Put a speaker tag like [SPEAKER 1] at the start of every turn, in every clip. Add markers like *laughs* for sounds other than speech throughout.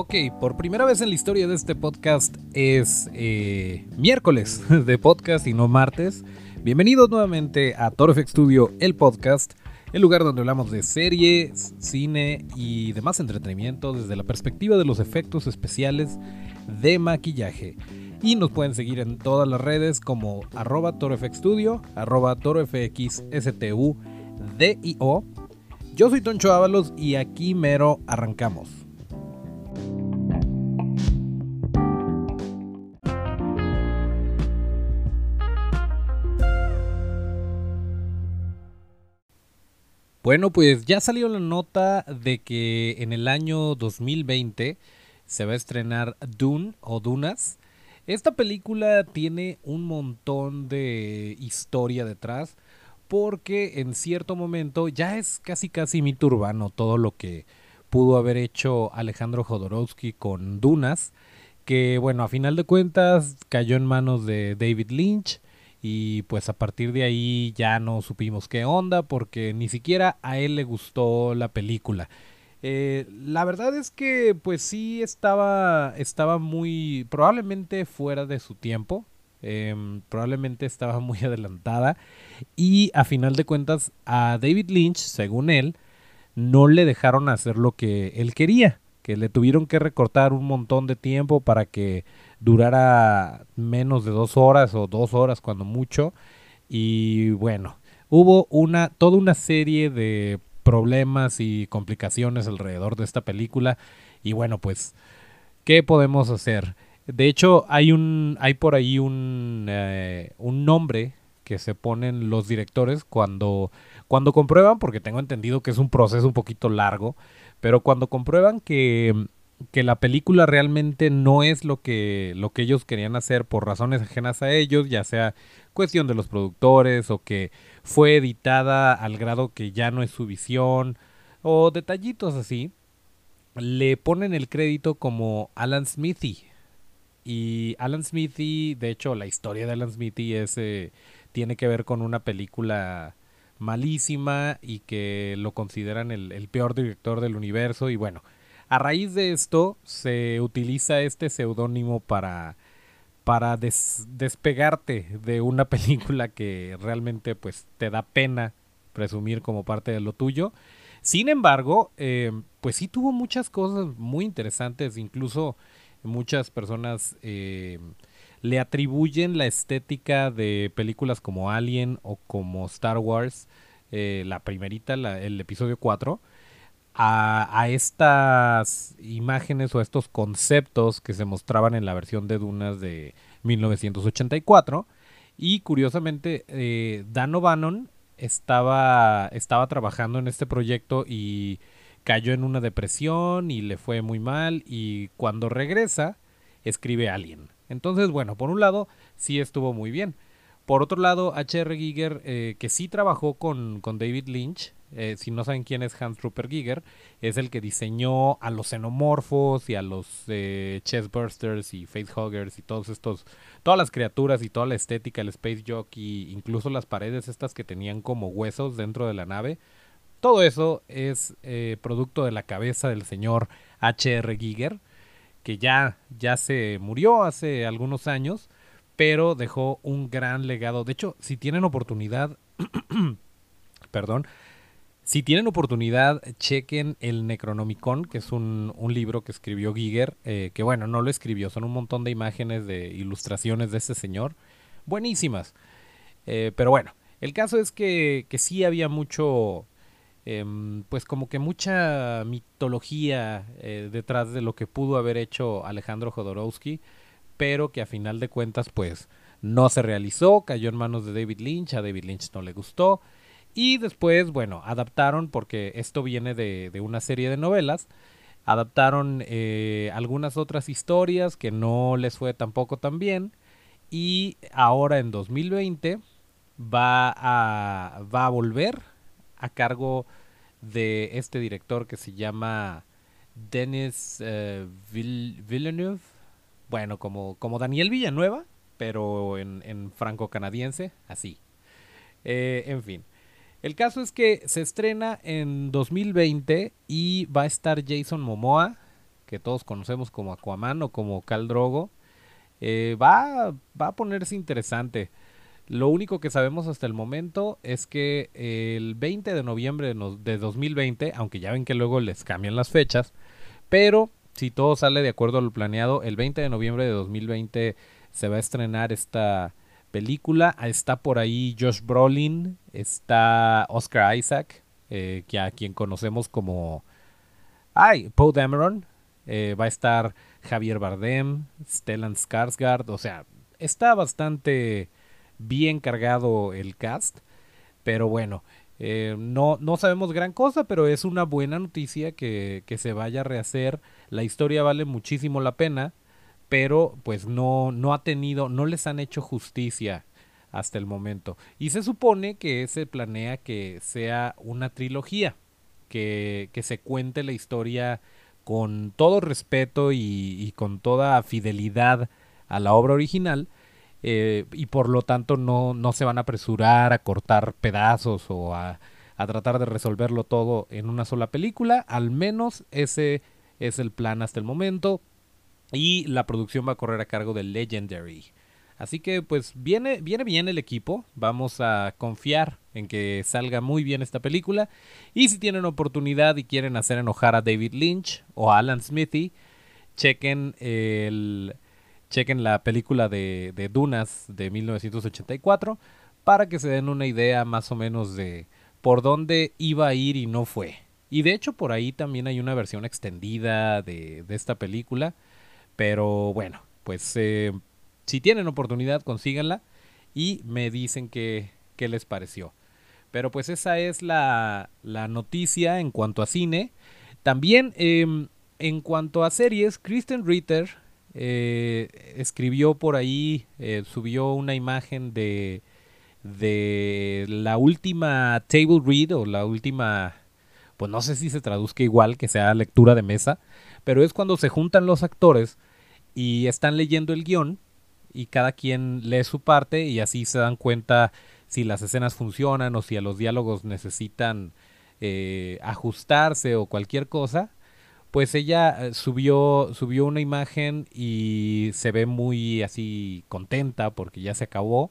[SPEAKER 1] Ok, por primera vez en la historia de este podcast es eh, miércoles *laughs* de podcast y no martes. Bienvenidos nuevamente a Torfex Studio, el podcast, el lugar donde hablamos de series, cine y demás entretenimiento desde la perspectiva de los efectos especiales de maquillaje. Y nos pueden seguir en todas las redes como arroba Studio, arroba torofxstudio. Yo soy Toncho Ábalos y aquí mero arrancamos. Bueno, pues ya salió la nota de que en el año 2020 se va a estrenar Dune o Dunas. Esta película tiene un montón de historia detrás porque en cierto momento ya es casi casi mito urbano todo lo que pudo haber hecho Alejandro Jodorowsky con Dunas, que bueno, a final de cuentas cayó en manos de David Lynch y pues a partir de ahí ya no supimos qué onda porque ni siquiera a él le gustó la película. Eh, la verdad es que pues sí estaba, estaba muy probablemente fuera de su tiempo, em, probablemente estaba *laughs* muy adelantada y a final de cuentas a David Lynch, según él, no le dejaron hacer lo que él quería, que le tuvieron que recortar un montón de tiempo para que durara menos de dos horas o dos horas cuando mucho. Y bueno, hubo una, toda una serie de problemas y complicaciones alrededor de esta película. Y bueno, pues, ¿qué podemos hacer? De hecho, hay un, hay por ahí un, eh, un nombre que se ponen los directores cuando, cuando comprueban, porque tengo entendido que es un proceso un poquito largo, pero cuando comprueban que que la película realmente no es lo que, lo que ellos querían hacer por razones ajenas a ellos, ya sea cuestión de los productores o que fue editada al grado que ya no es su visión o detallitos así, le ponen el crédito como Alan Smithy. Y Alan Smithy, de hecho, la historia de Alan Smithy es, eh, tiene que ver con una película malísima y que lo consideran el, el peor director del universo y bueno, a raíz de esto se utiliza este seudónimo para, para despegarte de una *laughs* película que realmente pues te da pena presumir como parte de lo tuyo. Sin embargo, eh, pues sí tuvo muchas cosas muy interesantes, incluso muchas personas eh, le atribuyen la estética de películas como Alien o como Star Wars, eh, la primerita, el episodio 4, a, estas imágenes o a estos conceptos que se mostraban en la versión de Dunas de 1984. Y curiosamente, eh, Dan O'Bannon estaba, estaba trabajando en este proyecto y cayó en una depresión y le fue muy mal. Y cuando regresa, escribe Alien. Entonces, bueno, por un lado, sí estuvo muy bien. Por otro lado, H.R. Giger, eh, que sí trabajó con, con David Lynch, eh, si no saben quién es Hans Rupert Giger, es el que diseñó a los xenomorfos y a los eh, chestbursters y facehuggers y todos estos, todas las criaturas y toda la estética, el space jockey, incluso las paredes estas que tenían como huesos dentro de la nave. Todo eso es eh, producto de la cabeza del señor H.R. Giger, que ya, ya se murió hace algunos años, pero dejó un gran legado. De hecho, si tienen oportunidad, *clears throat* perdón, si tienen oportunidad, chequen el Necronomicon, que es un, libro que escribió Giger, eh, que bueno, no lo escribió, son un montón de imágenes, de ilustraciones de ese señor, buenísimas. Eh, pero bueno, el caso es que, que sí había mucho, em, pues como que mucha mitología eh, detrás de lo que pudo haber hecho Alejandro Jodorowsky, pero que a final de cuentas pues no se realizó, cayó en manos de David Lynch, a David Lynch no le gustó y después, bueno, adaptaron, porque esto viene de, una serie de novelas, adaptaron eh, algunas otras historias que no les fue tampoco tan bien. Y ahora en 2020 va a, va a volver a cargo de este director que se llama Denis eh, Villeneuve. Bueno, como, como Daniel Villanueva, pero en, en franco-canadiense, así. Eh, en fin. El caso es que se estrena en 2020 y va a estar Jason Momoa, que todos conocemos como Aquaman o como Cal Drogo, eh, va, va a ponerse interesante. Lo único que sabemos hasta el momento es que el 20 de noviembre de 2020, aunque ya ven que luego les cambian las fechas, pero si todo sale de acuerdo a lo planeado, el 20 de noviembre de 2020 se va a estrenar esta película. Está por ahí Josh Brolin, está Oscar Isaac, eh, que a quien conocemos como ay, Poe Dameron. Eh, va a estar Javier Bardem, Stellan Skarsgård, o sea, está bastante bien cargado el cast, pero bueno, eh, no, no sabemos gran cosa, pero es una buena noticia que, que, se vaya a rehacer. La historia vale muchísimo la pena, pero pues no, no ha tenido, no les han hecho justicia hasta el momento. Y se supone que se planea que sea una trilogía, que, que se cuente la historia con todo respeto y, con toda fidelidad a la obra original eh, y por lo tanto no, no se van a apresurar a cortar pedazos o a, a tratar de resolverlo todo en una sola película. Al menos ese es el plan hasta el momento. Y la producción va a correr a cargo de Legendary. Así que pues viene, viene bien el equipo. Vamos a confiar en que salga muy bien esta película. Y si tienen oportunidad y quieren hacer enojar a David Lynch o a Alan Smithy, chequen el chequen la película de, de Dunas de 1984 para que se den una idea más o menos de por dónde iba a ir y no fue. Y de hecho por ahí también hay una versión extendida de, de esta película. Pero bueno, pues eh, si tienen oportunidad consíganla y me dicen qué, les pareció. Pero pues esa es la, la noticia en cuanto a cine. También eh, en cuanto a series, Kristen Ritter eh, escribió por ahí, eh, subió una imagen de, de la última table read o la última, pues no sé si se traduzca igual, que sea lectura de mesa, pero es cuando se juntan los actores y están leyendo el guion y cada quien lee su parte y así se dan cuenta si las escenas funcionan o si a los diálogos necesitan eh, ajustarse o cualquier cosa pues ella eh, subió, subió una imagen y se ve muy así contenta porque ya se acabó,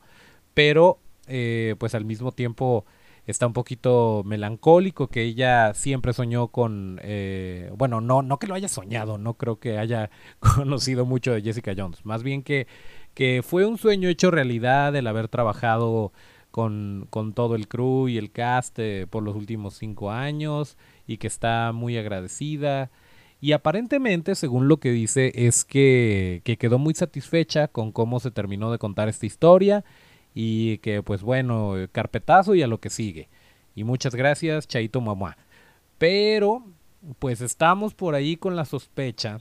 [SPEAKER 1] pero eh, pues al mismo tiempo está un poquito melancólico que ella siempre soñó con eh, bueno no no que lo haya soñado no creo que haya *laughs* conocido mucho de Jessica Jones. Más bien que que fue un sueño hecho realidad el haber trabajado con, con todo el crew y el cast por los últimos cinco años y que está muy agradecida. Y aparentemente, según lo que dice, es que, que quedó muy satisfecha con cómo se terminó de contar esta historia y que pues bueno, carpetazo y a lo que sigue. Y muchas gracias, Chaito Mamá. Pero pues estamos por ahí con la sospecha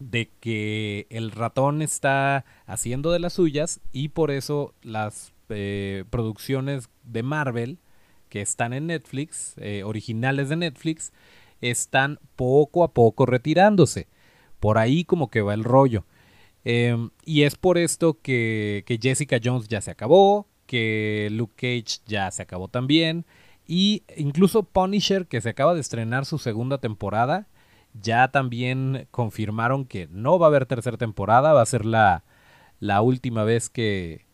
[SPEAKER 1] de que el ratón está haciendo de las suyas y por eso las eh, producciones de Marvel que están en Netflix, eh, originales de Netflix, están poco a poco retirándose. Por ahí como que va el rollo. Em, y es por esto que, Jessica Jones ya se acabó, que Luke Cage ya se acabó también, y incluso Punisher, que se acaba de estrenar su segunda temporada, ya también confirmaron que no va a haber tercera temporada, va a ser la, la última vez que,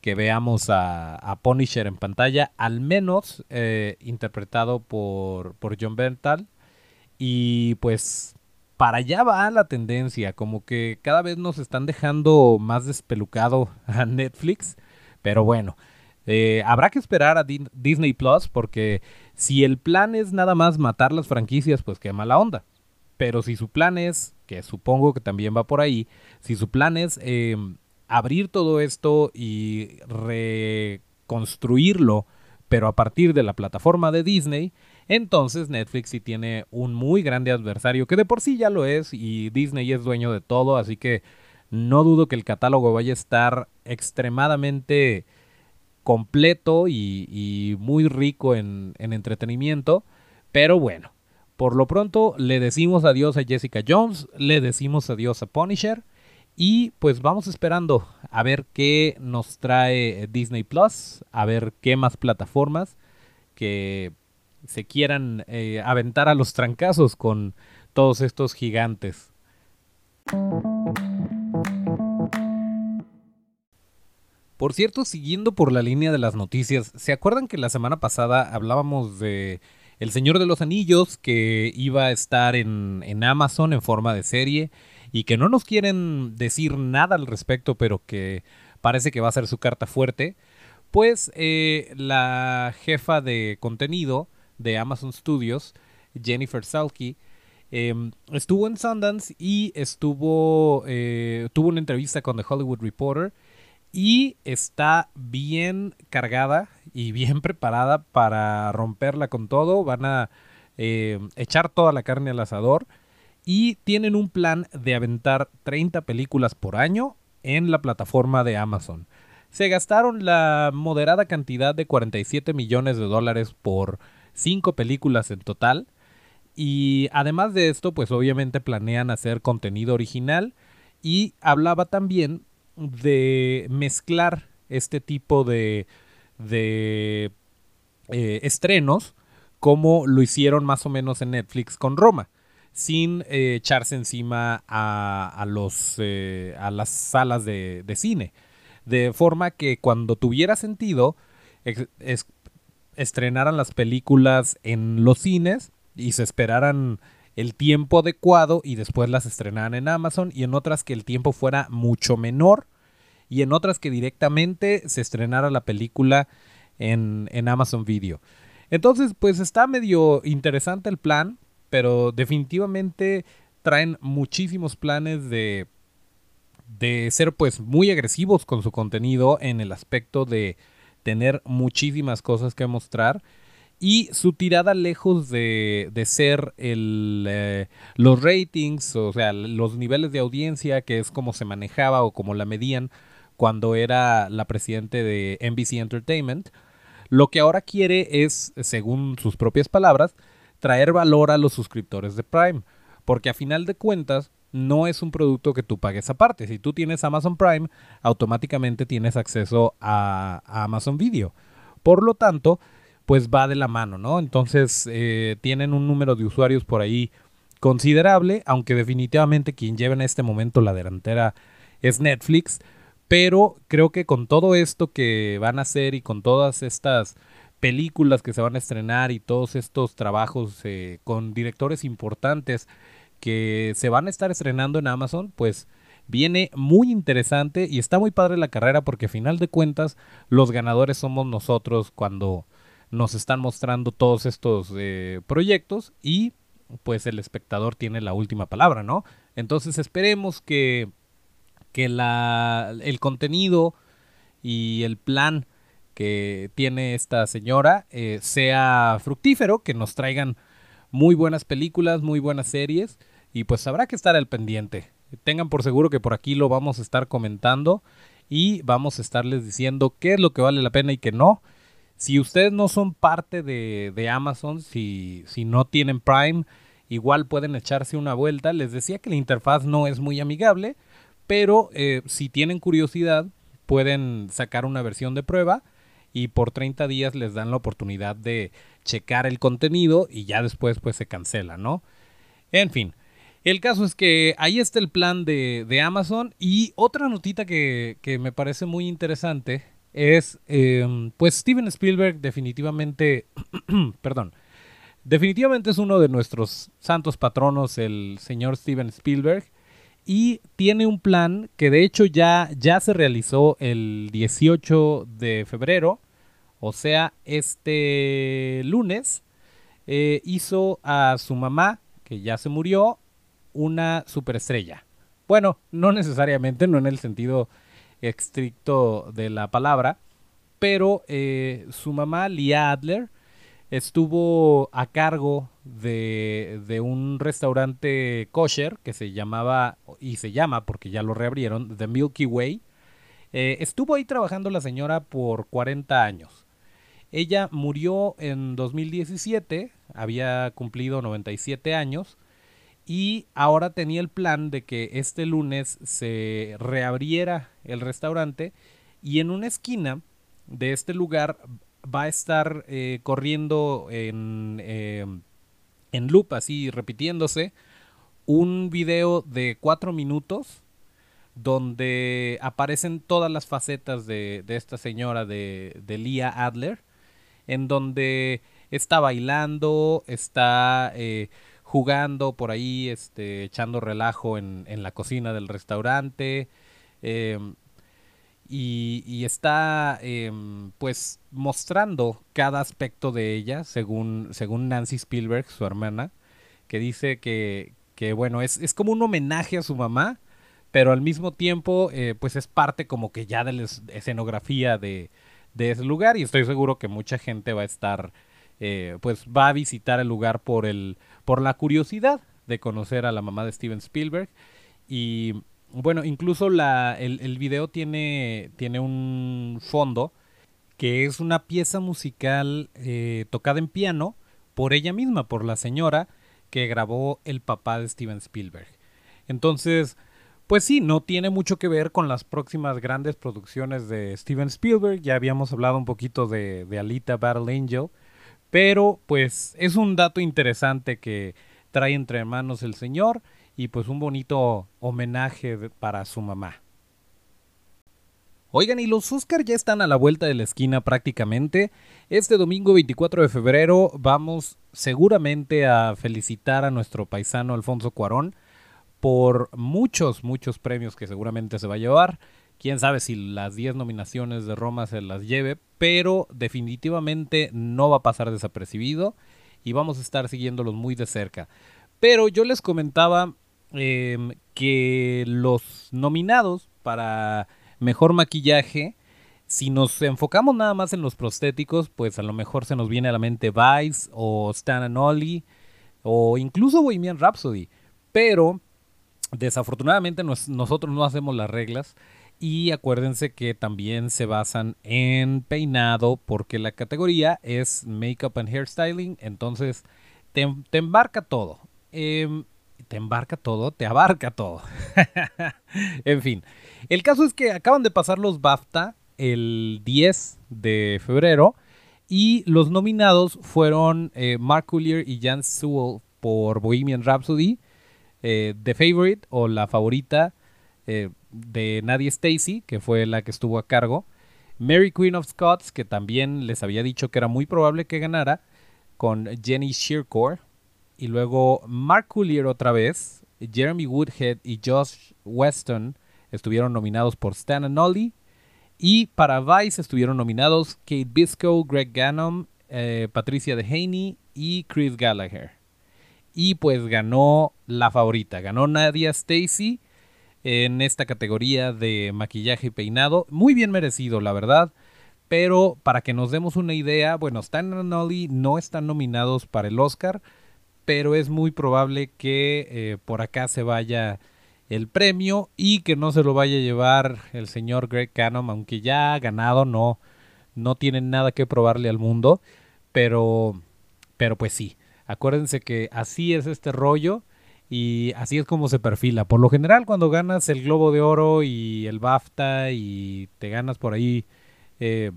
[SPEAKER 1] que veamos a, a, Punisher en pantalla, al menos eh, interpretado por, por John Berntal. Y pues para allá va la tendencia, como que cada vez nos están dejando más despelucado *laughs* a Netflix, pero bueno, eh, habrá que esperar a Disney Plus porque si el plan es nada más matar las franquicias, pues qué mala onda. Pero si su plan es, que supongo que también va por ahí, si su plan es eh, abrir todo esto y reconstruirlo, pero a partir de la plataforma de Disney, entonces Netflix sí tiene un muy grande adversario, que de por sí ya lo es, y Disney es dueño de todo, así que no dudo que el catálogo vaya a estar extremadamente completo y, muy rico en, en entretenimiento. Pero bueno, por lo pronto le decimos adiós a Jessica Jones, le decimos adiós a Punisher. Y pues vamos esperando a ver qué nos trae Disney Plus, a ver qué más plataformas que se quieran eh, aventar a los trancazos con todos estos gigantes. Por cierto, siguiendo por la línea de las noticias, ¿se acuerdan que la semana pasada hablábamos de El Señor de los Anillos que iba a estar en, en Amazon en forma de serie y que no nos quieren decir nada al respecto, pero que parece que va a ser su carta fuerte? Pues eh, la jefa de contenido de Amazon Studios, Jennifer Salke, em, estuvo en Sundance y estuvo eh, tuvo una entrevista con The Hollywood Reporter y está bien cargada y bien *laughs* preparada para romperla con todo. Van a eh, echar toda la carne al asador y tienen un plan de aventar 30 películas por año en la plataforma de Amazon. Se gastaron la moderada cantidad de 47 millones de dólares por 5 películas en total. Y además de esto, pues obviamente planean hacer contenido original. Y hablaba también de mezclar este tipo de, de eh, estrenos como lo hicieron más o menos en Netflix con Roma, sin eh, echarse encima a, los, eh, a las salas de, cine. De forma que cuando tuviera sentido, estrenaran las películas en los cines y se esperaran el tiempo adecuado y después las estrenaran en Amazon y en otras que el tiempo fuera mucho menor y en otras que directamente se estrenara la película en, en Amazon Video. Entonces, pues está medio interesante el plan, pero definitivamente traen muchísimos planes de, de ser pues muy agresivos con su contenido en el aspecto de tener muchísimas cosas que mostrar. Y su tirada lejos de, ser el, eh, los ratings, o sea, los niveles de audiencia, que es como se manejaba o como la medían cuando era la presidente de NBC Entertainment, lo que ahora quiere es, según sus propias palabras, traer valor a los suscriptores de Prime, porque a final de cuentas no es un producto que tú pagues aparte. Si tú tienes Amazon Prime, automáticamente tienes acceso a, Amazon Video. Por lo tanto, pues va de la mano, ¿no? Entonces eh, tienen un número de usuarios por ahí considerable, aunque definitivamente quien lleva en este momento la delantera es Netflix, pero creo que con todo esto que van a hacer y con todas estas películas que se van a estrenar y todos estos trabajos eh, con directores importantes que se van a estar estrenando en Amazon, pues viene muy interesante y está muy padre la carrera porque a final de cuentas los ganadores somos nosotros cuando nos están mostrando todos estos eh, proyectos y pues el espectador tiene la última palabra, ¿no? Entonces esperemos que, que la, el contenido y el plan que tiene esta señora eh, sea fructífero, que nos traigan muy buenas películas, muy buenas series y pues habrá que estar al pendiente. Tengan por seguro que por aquí lo vamos a estar comentando y vamos a estarles diciendo qué es lo que vale la pena y qué no. Si ustedes no son parte de, Amazon, si, si no tienen Prime, igual pueden echarse una vuelta. Les decía que la interfaz no es muy amigable, pero eh, si tienen curiosidad, pueden sacar una versión de prueba y por 30 días les dan la oportunidad de checar el contenido y ya después pues se cancela, ¿no? En fin, el caso es que ahí está el plan de, de Amazon y otra notita que, que, me parece muy interesante es, em, pues Steven Spielberg definitivamente, *clears throat* perdón, definitivamente es uno de nuestros santos patronos, el señor Steven Spielberg, y tiene un plan que de hecho ya, ya se realizó el 18 de febrero, o sea, este lunes, eh, hizo a su mamá, que ya se murió, una superestrella. Bueno, no necesariamente, no en el sentido estricto de la palabra, pero eh, su mamá, Lia Adler, estuvo a cargo de, un restaurante kosher que se llamaba, y se llama porque ya lo reabrieron, The Milky Way. Eh, estuvo ahí trabajando la señora por 40 años. Ella murió en 2017, había cumplido 97 años y ahora tenía el plan de que este lunes se reabriera el restaurante y en una esquina de este lugar va a estar eh, corriendo en, eh, en loop, así repitiéndose, un video de cuatro minutos donde aparecen todas las facetas de, esta señora de, de Leah Adler, en donde está bailando, está eh, jugando por ahí, este, echando relajo en, en la cocina del restaurante. Em, y, está em, pues mostrando cada aspecto de ella según, según Nancy Spielberg, su hermana, que dice que, que bueno, es, es como un homenaje a su mamá, pero al mismo tiempo eh, pues es parte como que ya de la escenografía de, de ese lugar y estoy seguro que mucha gente va a estar eh, pues va a visitar el lugar por el por la curiosidad de conocer a la mamá de Steven Spielberg y bueno, incluso la, el, el, video tiene, tiene un fondo que es una pieza musical eh, tocada en piano por ella misma, por la señora que grabó el papá de Steven Spielberg. Entonces, pues sí, no tiene mucho que ver con las próximas grandes producciones de Steven Spielberg. Ya habíamos hablado un poquito de, de Alita Battle Angel. Pero pues es un dato interesante que trae entre manos el señor y pues un bonito homenaje para su mamá. Oigan, y los Oscar ya están a la vuelta de la esquina prácticamente. Este domingo 24 de febrero vamos seguramente a felicitar a nuestro paisano Alfonso Cuarón por muchos, muchos premios que seguramente se va a llevar. Quién sabe si las 10 nominaciones de Roma se las lleve, pero definitivamente no va a pasar desapercibido y vamos a estar siguiéndolos muy de cerca. Pero yo les comentaba Em, que los nominados para mejor maquillaje, si nos enfocamos nada más en los prostéticos, pues a lo mejor se nos viene a la mente Vice o Stan and Ollie o incluso Bohemian Rhapsody. Pero desafortunadamente nosotros no hacemos las reglas y acuérdense que también se basan en peinado porque la categoría es Makeup and Hairstyling, entonces te, embarca todo. Em, te embarca todo, te abarca todo. *laughs* en fin, el caso es que acaban de pasar los BAFTA el 10 de febrero y los nominados fueron eh, Mark Collier y Jan Sewell por Bohemian Rhapsody, eh, The Favorite o La Favorita eh, de Nadia Stacy, que fue la que estuvo a cargo, Mary Queen of Scots, que también les había dicho que era muy probable que ganara, con Jenny Shearcore y luego Mark Collier otra vez, Jeremy Woodhead y Josh Weston estuvieron nominados por Stan and Ollie. Y para Vice estuvieron nominados Kate Biscoe, Greg Gannon, eh, Patricia DeHaney y Chris Gallagher. Y pues ganó la favorita, ganó Nadia Stacy en esta categoría de maquillaje y peinado. Muy bien merecido, la verdad. Pero para que nos demos una idea, bueno, Stan and no están nominados para el Oscar pero es muy probable que eh, por acá se vaya el premio y que no se lo vaya a llevar el señor Greg Cannon, aunque ya ha ganado, no, no tienen nada que probarle al mundo, pero, pero pues sí, acuérdense que así es este rollo y así es como se perfila. Por lo general, cuando ganas el Globo de Oro y el BAFTA y te ganas por ahí eh,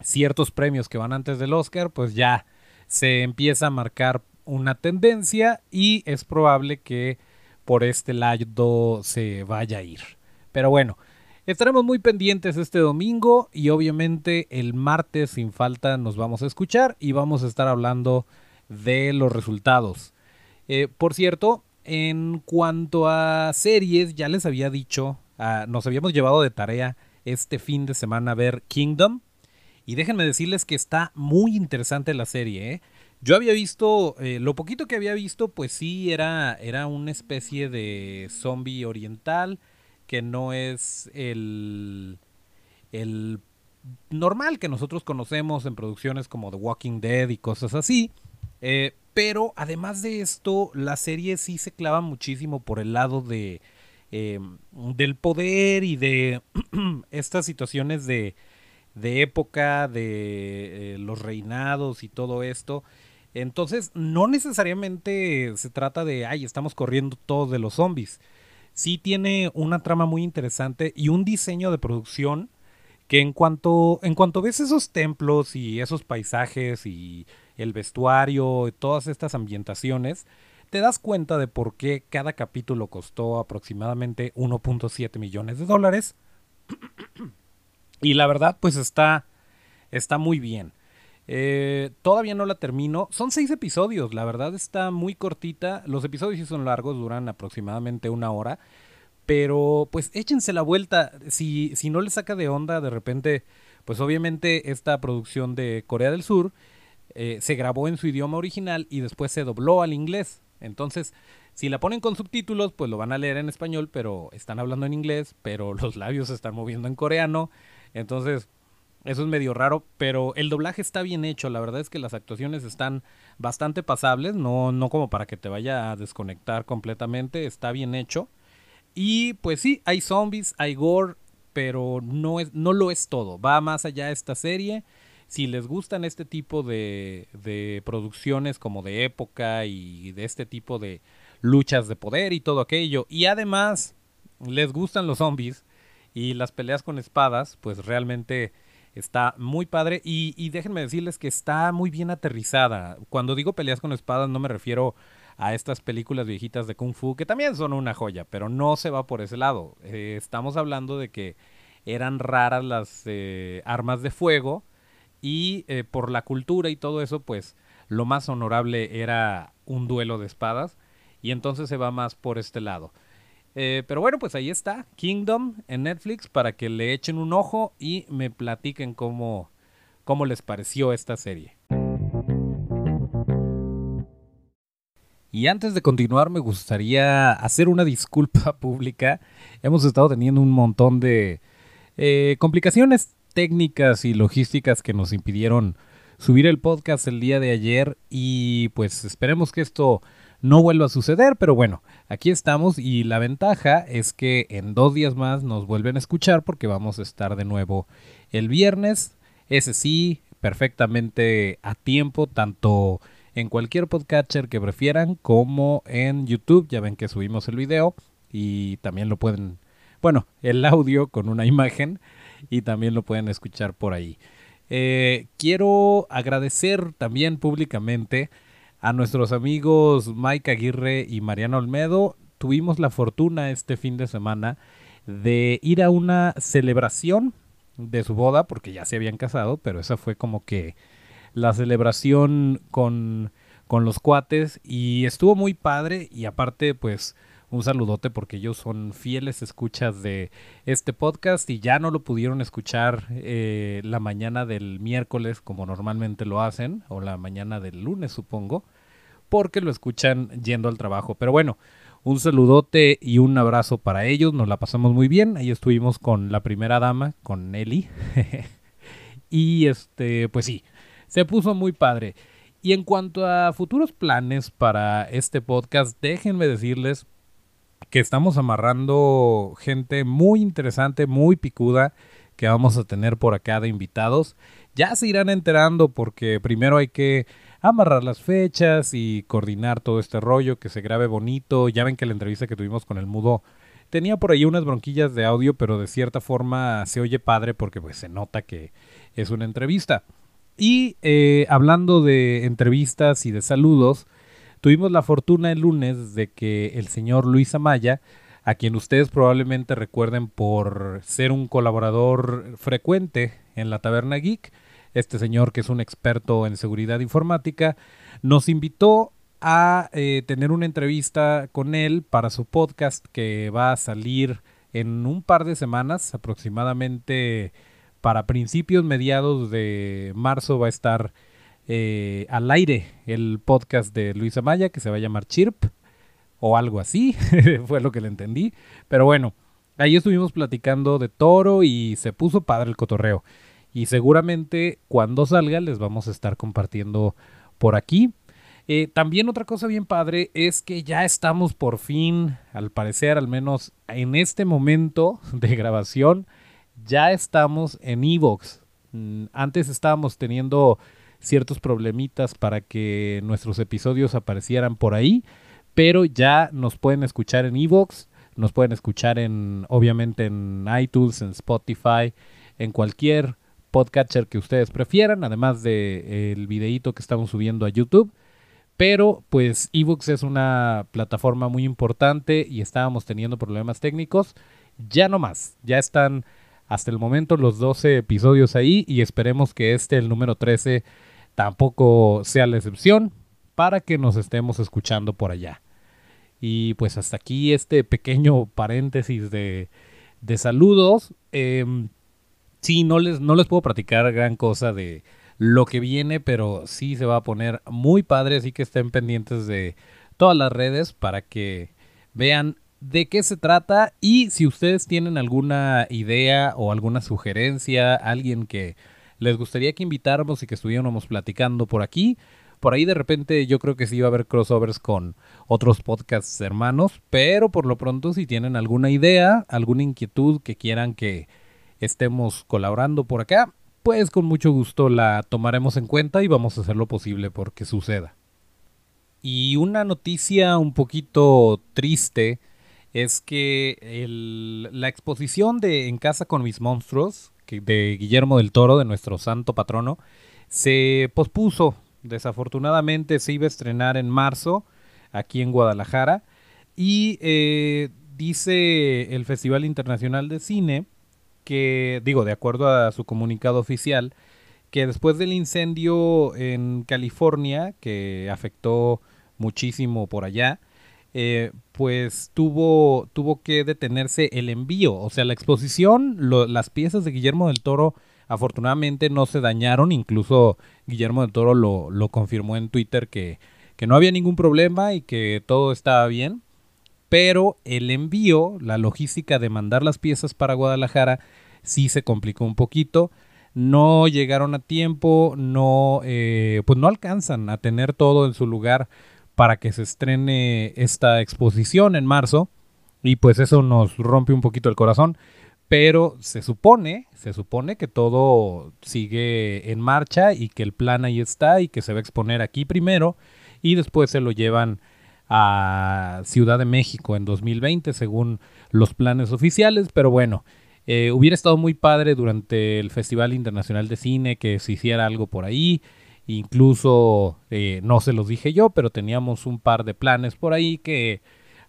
[SPEAKER 1] ciertos premios que van antes del Oscar, pues ya se empieza a marcar una tendencia y es probable que por este lado se vaya a ir. Pero bueno, estaremos muy pendientes este domingo y obviamente el martes sin falta nos vamos a escuchar y vamos a estar hablando de los resultados. Eh, por cierto, en cuanto a series, ya les había dicho, ah, nos habíamos llevado de tarea este fin de semana ver Kingdom. Y déjenme decirles que está muy interesante la serie. ¿eh? Yo había visto, eh, lo poquito que había visto, pues sí, era, era una especie de zombie oriental, que no es el, el normal que nosotros conocemos en producciones como The Walking Dead y cosas así. Eh, pero además de esto, la serie sí se clava muchísimo por el lado de eh, del poder y de *clears throat* estas situaciones de, de época, de los reinados y todo esto. Entonces, no necesariamente se trata de, ay, estamos corriendo todos de los zombies. Sí tiene una trama muy interesante y un diseño de producción que en cuanto, en cuanto ves esos templos y esos paisajes y el vestuario, todas estas ambientaciones, te das cuenta de por qué cada capítulo costó aproximadamente 1.7 millones de dólares. y la verdad, pues está, está muy bien. Eh, todavía no la termino. Son seis episodios, la verdad está muy cortita. Los episodios sí son largos, duran aproximadamente una hora. Pero pues échense la vuelta. Si, si no le saca de onda, de repente, pues obviamente esta producción de Corea del Sur eh, se grabó en su idioma original y después se dobló al inglés. Entonces, si la ponen con subtítulos, pues lo van a leer en español, pero están hablando en inglés, pero *laughs* los labios se están moviendo en coreano. Entonces, eso es medio raro, pero el doblaje está bien hecho. La verdad es que las actuaciones están bastante pasables, no, no como para que te vaya a desconectar completamente. Está bien hecho. Y pues sí, hay zombies, hay gore, pero no, es, no lo es todo. Va más allá esta serie. Si les gustan este tipo de, de producciones como de época y de este tipo de luchas de poder y todo aquello, y además les gustan los zombies y las peleas con espadas, pues realmente Está muy padre y, déjenme decirles que está muy bien aterrizada. Cuando digo peleas con espadas no me refiero a estas películas viejitas de Kung Fu, que también son una joya, pero no se va por ese lado. Eh, estamos hablando de que eran raras las eh, armas de fuego y eh, por la cultura y todo eso, pues lo más honorable era un duelo de espadas y entonces se va más por este lado. Eh, pero bueno, pues ahí está, Kingdom en Netflix, para que le echen un ojo y me platiquen cómo, cómo les pareció esta serie. Y antes de continuar, me gustaría hacer una disculpa *laughs* pública. Hemos estado teniendo un montón de eh, complicaciones técnicas y logísticas que nos impidieron subir el podcast el día de ayer y pues esperemos que esto no vuelva a suceder, pero bueno, aquí estamos y la ventaja es que en dos días más nos vuelven a escuchar porque vamos a estar de nuevo el viernes, ese sí, perfectamente a tiempo, tanto en cualquier podcatcher que prefieran como en YouTube, ya ven que subimos el video y también lo pueden, bueno, el audio con una *laughs* imagen y también lo pueden escuchar por ahí. Eh, quiero agradecer también públicamente a nuestros amigos Mike Aguirre y Mariano Olmedo. Tuvimos la fortuna este fin de semana de ir a una celebración de su boda, porque ya se habían casado, pero esa fue como que la celebración con, con los cuates y estuvo muy padre y aparte pues un saludote porque ellos son fieles escuchas de este podcast y ya no lo pudieron escuchar eh, la mañana del miércoles como normalmente lo hacen, o la mañana del lunes supongo, porque lo escuchan yendo al trabajo. Pero bueno, un saludote y un abrazo para ellos, nos la pasamos muy bien, ahí estuvimos con la primera dama, con Nelly, *laughs* y este, pues sí, se puso muy padre. Y en cuanto a futuros planes para este podcast, déjenme decirles que estamos amarrando gente muy interesante, muy picuda, que vamos a tener por acá de invitados. Ya se irán enterando porque primero hay que amarrar las fechas y coordinar todo este rollo, que se grabe bonito. Ya ven que la entrevista que tuvimos con el mudo tenía por ahí unas bronquillas de audio, pero de cierta forma se oye padre porque pues se nota que es una entrevista. Y eh, hablando de entrevistas y de saludos, Tuvimos la fortuna el lunes de que el señor Luis Amaya, a quien ustedes probablemente recuerden por ser un colaborador frecuente en la Taberna Geek, este señor que es un experto en seguridad informática, nos invitó a eh, tener una entrevista con él para su podcast que va a salir en un par de semanas, aproximadamente para principios mediados de marzo va a estar eh, al aire el podcast de Luisa Maya que se va a llamar Chirp o algo así, *laughs* fue lo que le entendí. Pero bueno, ahí estuvimos platicando de toro y se puso padre el cotorreo. Y seguramente cuando salga les vamos a estar compartiendo por aquí. Eh, también otra cosa bien padre es que ya estamos por fin, al parecer, al menos en este momento *laughs* de grabación, ya estamos en Evox. Mm, antes estábamos teniendo ciertos problemitas para que nuestros episodios aparecieran por ahí, pero ya nos pueden escuchar en Evox, nos pueden escuchar en, obviamente en iTunes, en Spotify, en cualquier podcatcher que ustedes prefieran, además de el videíto que estamos subiendo a YouTube. Pero pues ebooks es una plataforma muy importante y estábamos teniendo problemas técnicos. Ya no más, ya están hasta el momento los 12 episodios ahí y esperemos que este, el número 13, tampoco sea la excepción para que nos estemos escuchando por allá. Y pues hasta aquí este pequeño paréntesis de, de saludos. Eh, sí, no les, no les puedo platicar gran cosa de lo que viene, pero sí se va a poner muy padre, así que estén pendientes de todas las redes para que vean de qué se trata y si ustedes tienen alguna idea o alguna sugerencia, alguien que les gustaría que invitáramos y que estuviéramos platicando por aquí, por ahí de repente yo creo que sí va a haber crossovers con otros podcasts hermanos, pero por lo pronto si tienen alguna idea, alguna inquietud que quieran que estemos colaborando por acá, pues con mucho gusto la tomaremos en cuenta y vamos a hacer lo posible porque suceda. Y una noticia un poquito triste es que la exposición de En casa con mis monstruos, de Guillermo del Toro, de nuestro santo patrono, se pospuso. Desafortunadamente se iba a estrenar en marzo aquí en Guadalajara y eh, dice el Festival Internacional de Cine que, digo, de acuerdo a su comunicado oficial, que después del incendio en California, que afectó muchísimo por allá, eh, pues tuvo, tuvo que detenerse el envío. O sea, la exposición, las piezas de Guillermo del Toro afortunadamente no se dañaron. Incluso Guillermo del Toro lo, lo confirmó en Twitter que, que no había ningún problema y que todo estaba bien pero el envío, la logística de mandar las piezas para Guadalajara sí se complicó un poquito. No llegaron a tiempo, no, eh, pues no alcanzan a tener todo en su lugar para que se estrene esta exposición en marzo y pues eso nos rompe un poquito el corazón. Pero se supone, se supone que todo sigue en marcha y que el plan ahí está y que se va a exponer aquí primero y después se lo llevan a Ciudad de México en 2020 según los planes oficiales, pero bueno, eh, hubiera estado muy padre durante el Festival Internacional de Cine que se hiciera algo por ahí, incluso eh, no se los dije yo, pero teníamos un par de planes por ahí que,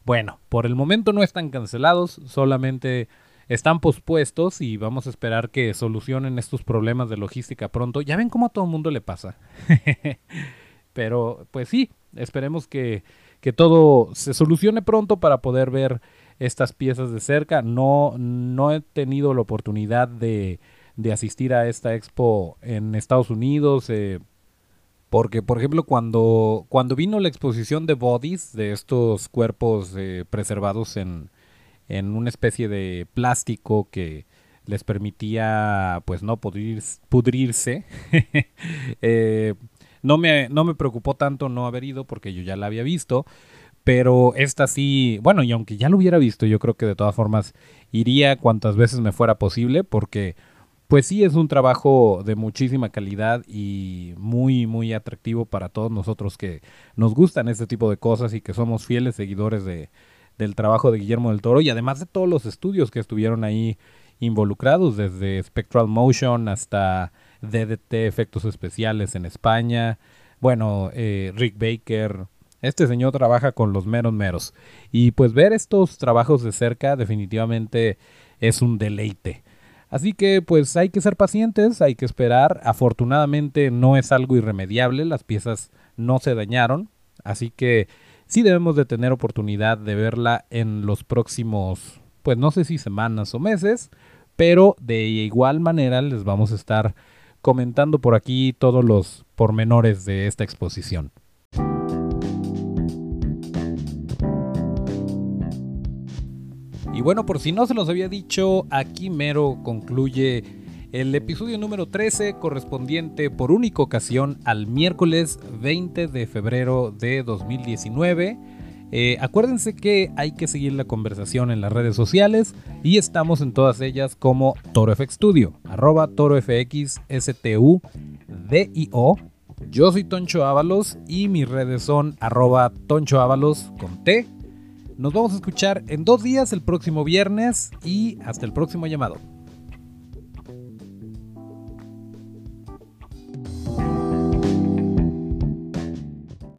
[SPEAKER 1] bueno, por el momento no están cancelados, solamente están pospuestos y vamos a esperar que solucionen estos problemas de logística pronto. Ya ven cómo a todo el mundo le pasa. *laughs* pero pues sí, esperemos que que todo se solucione pronto para poder ver estas piezas de cerca. No, no he tenido la oportunidad de, de asistir a esta expo en Estados Unidos. Eh, porque, por ejemplo, cuando, cuando vino la exposición de bodies, de estos cuerpos eh, preservados en, en una especie de plástico que les permitía pues no pudrirse, *laughs* eh, no me, no me preocupó tanto no haber ido porque yo ya la había visto. Pero esta sí, bueno, y aunque ya lo hubiera visto, yo creo que de todas formas iría cuantas veces me fuera posible porque pues sí es un trabajo de muchísima calidad y muy muy atractivo para todos nosotros que nos gustan este tipo de cosas y que somos fieles seguidores de, del trabajo de Guillermo del Toro y además de todos los estudios que estuvieron ahí involucrados desde Spectral Motion hasta DDT Efectos Especiales en España. Bueno, eh, Rick Baker. Este señor trabaja con los meros meros. Y pues ver estos trabajos de cerca definitivamente es un deleite. Así que pues hay que ser pacientes, hay que esperar. Afortunadamente no es algo irremediable, las piezas no se dañaron. Así que sí debemos de tener oportunidad de verla en los próximos, pues no sé si semanas o meses. Pero de igual manera les vamos a estar comentando por aquí todos los pormenores de esta exposición. Y bueno, por si no se los había dicho, aquí mero concluye el episodio número 13 correspondiente por única ocasión al miércoles 20 de febrero de 2019 eh, acuérdense que hay que seguir la conversación en las redes sociales y estamos en todas ellas como ToroFX Studio, arroba. Yo soy Toncho Ábalos y mis redes son arroba Toncho Ábalos con T. Nos vamos a escuchar en dos días el próximo viernes y hasta el próximo llamado.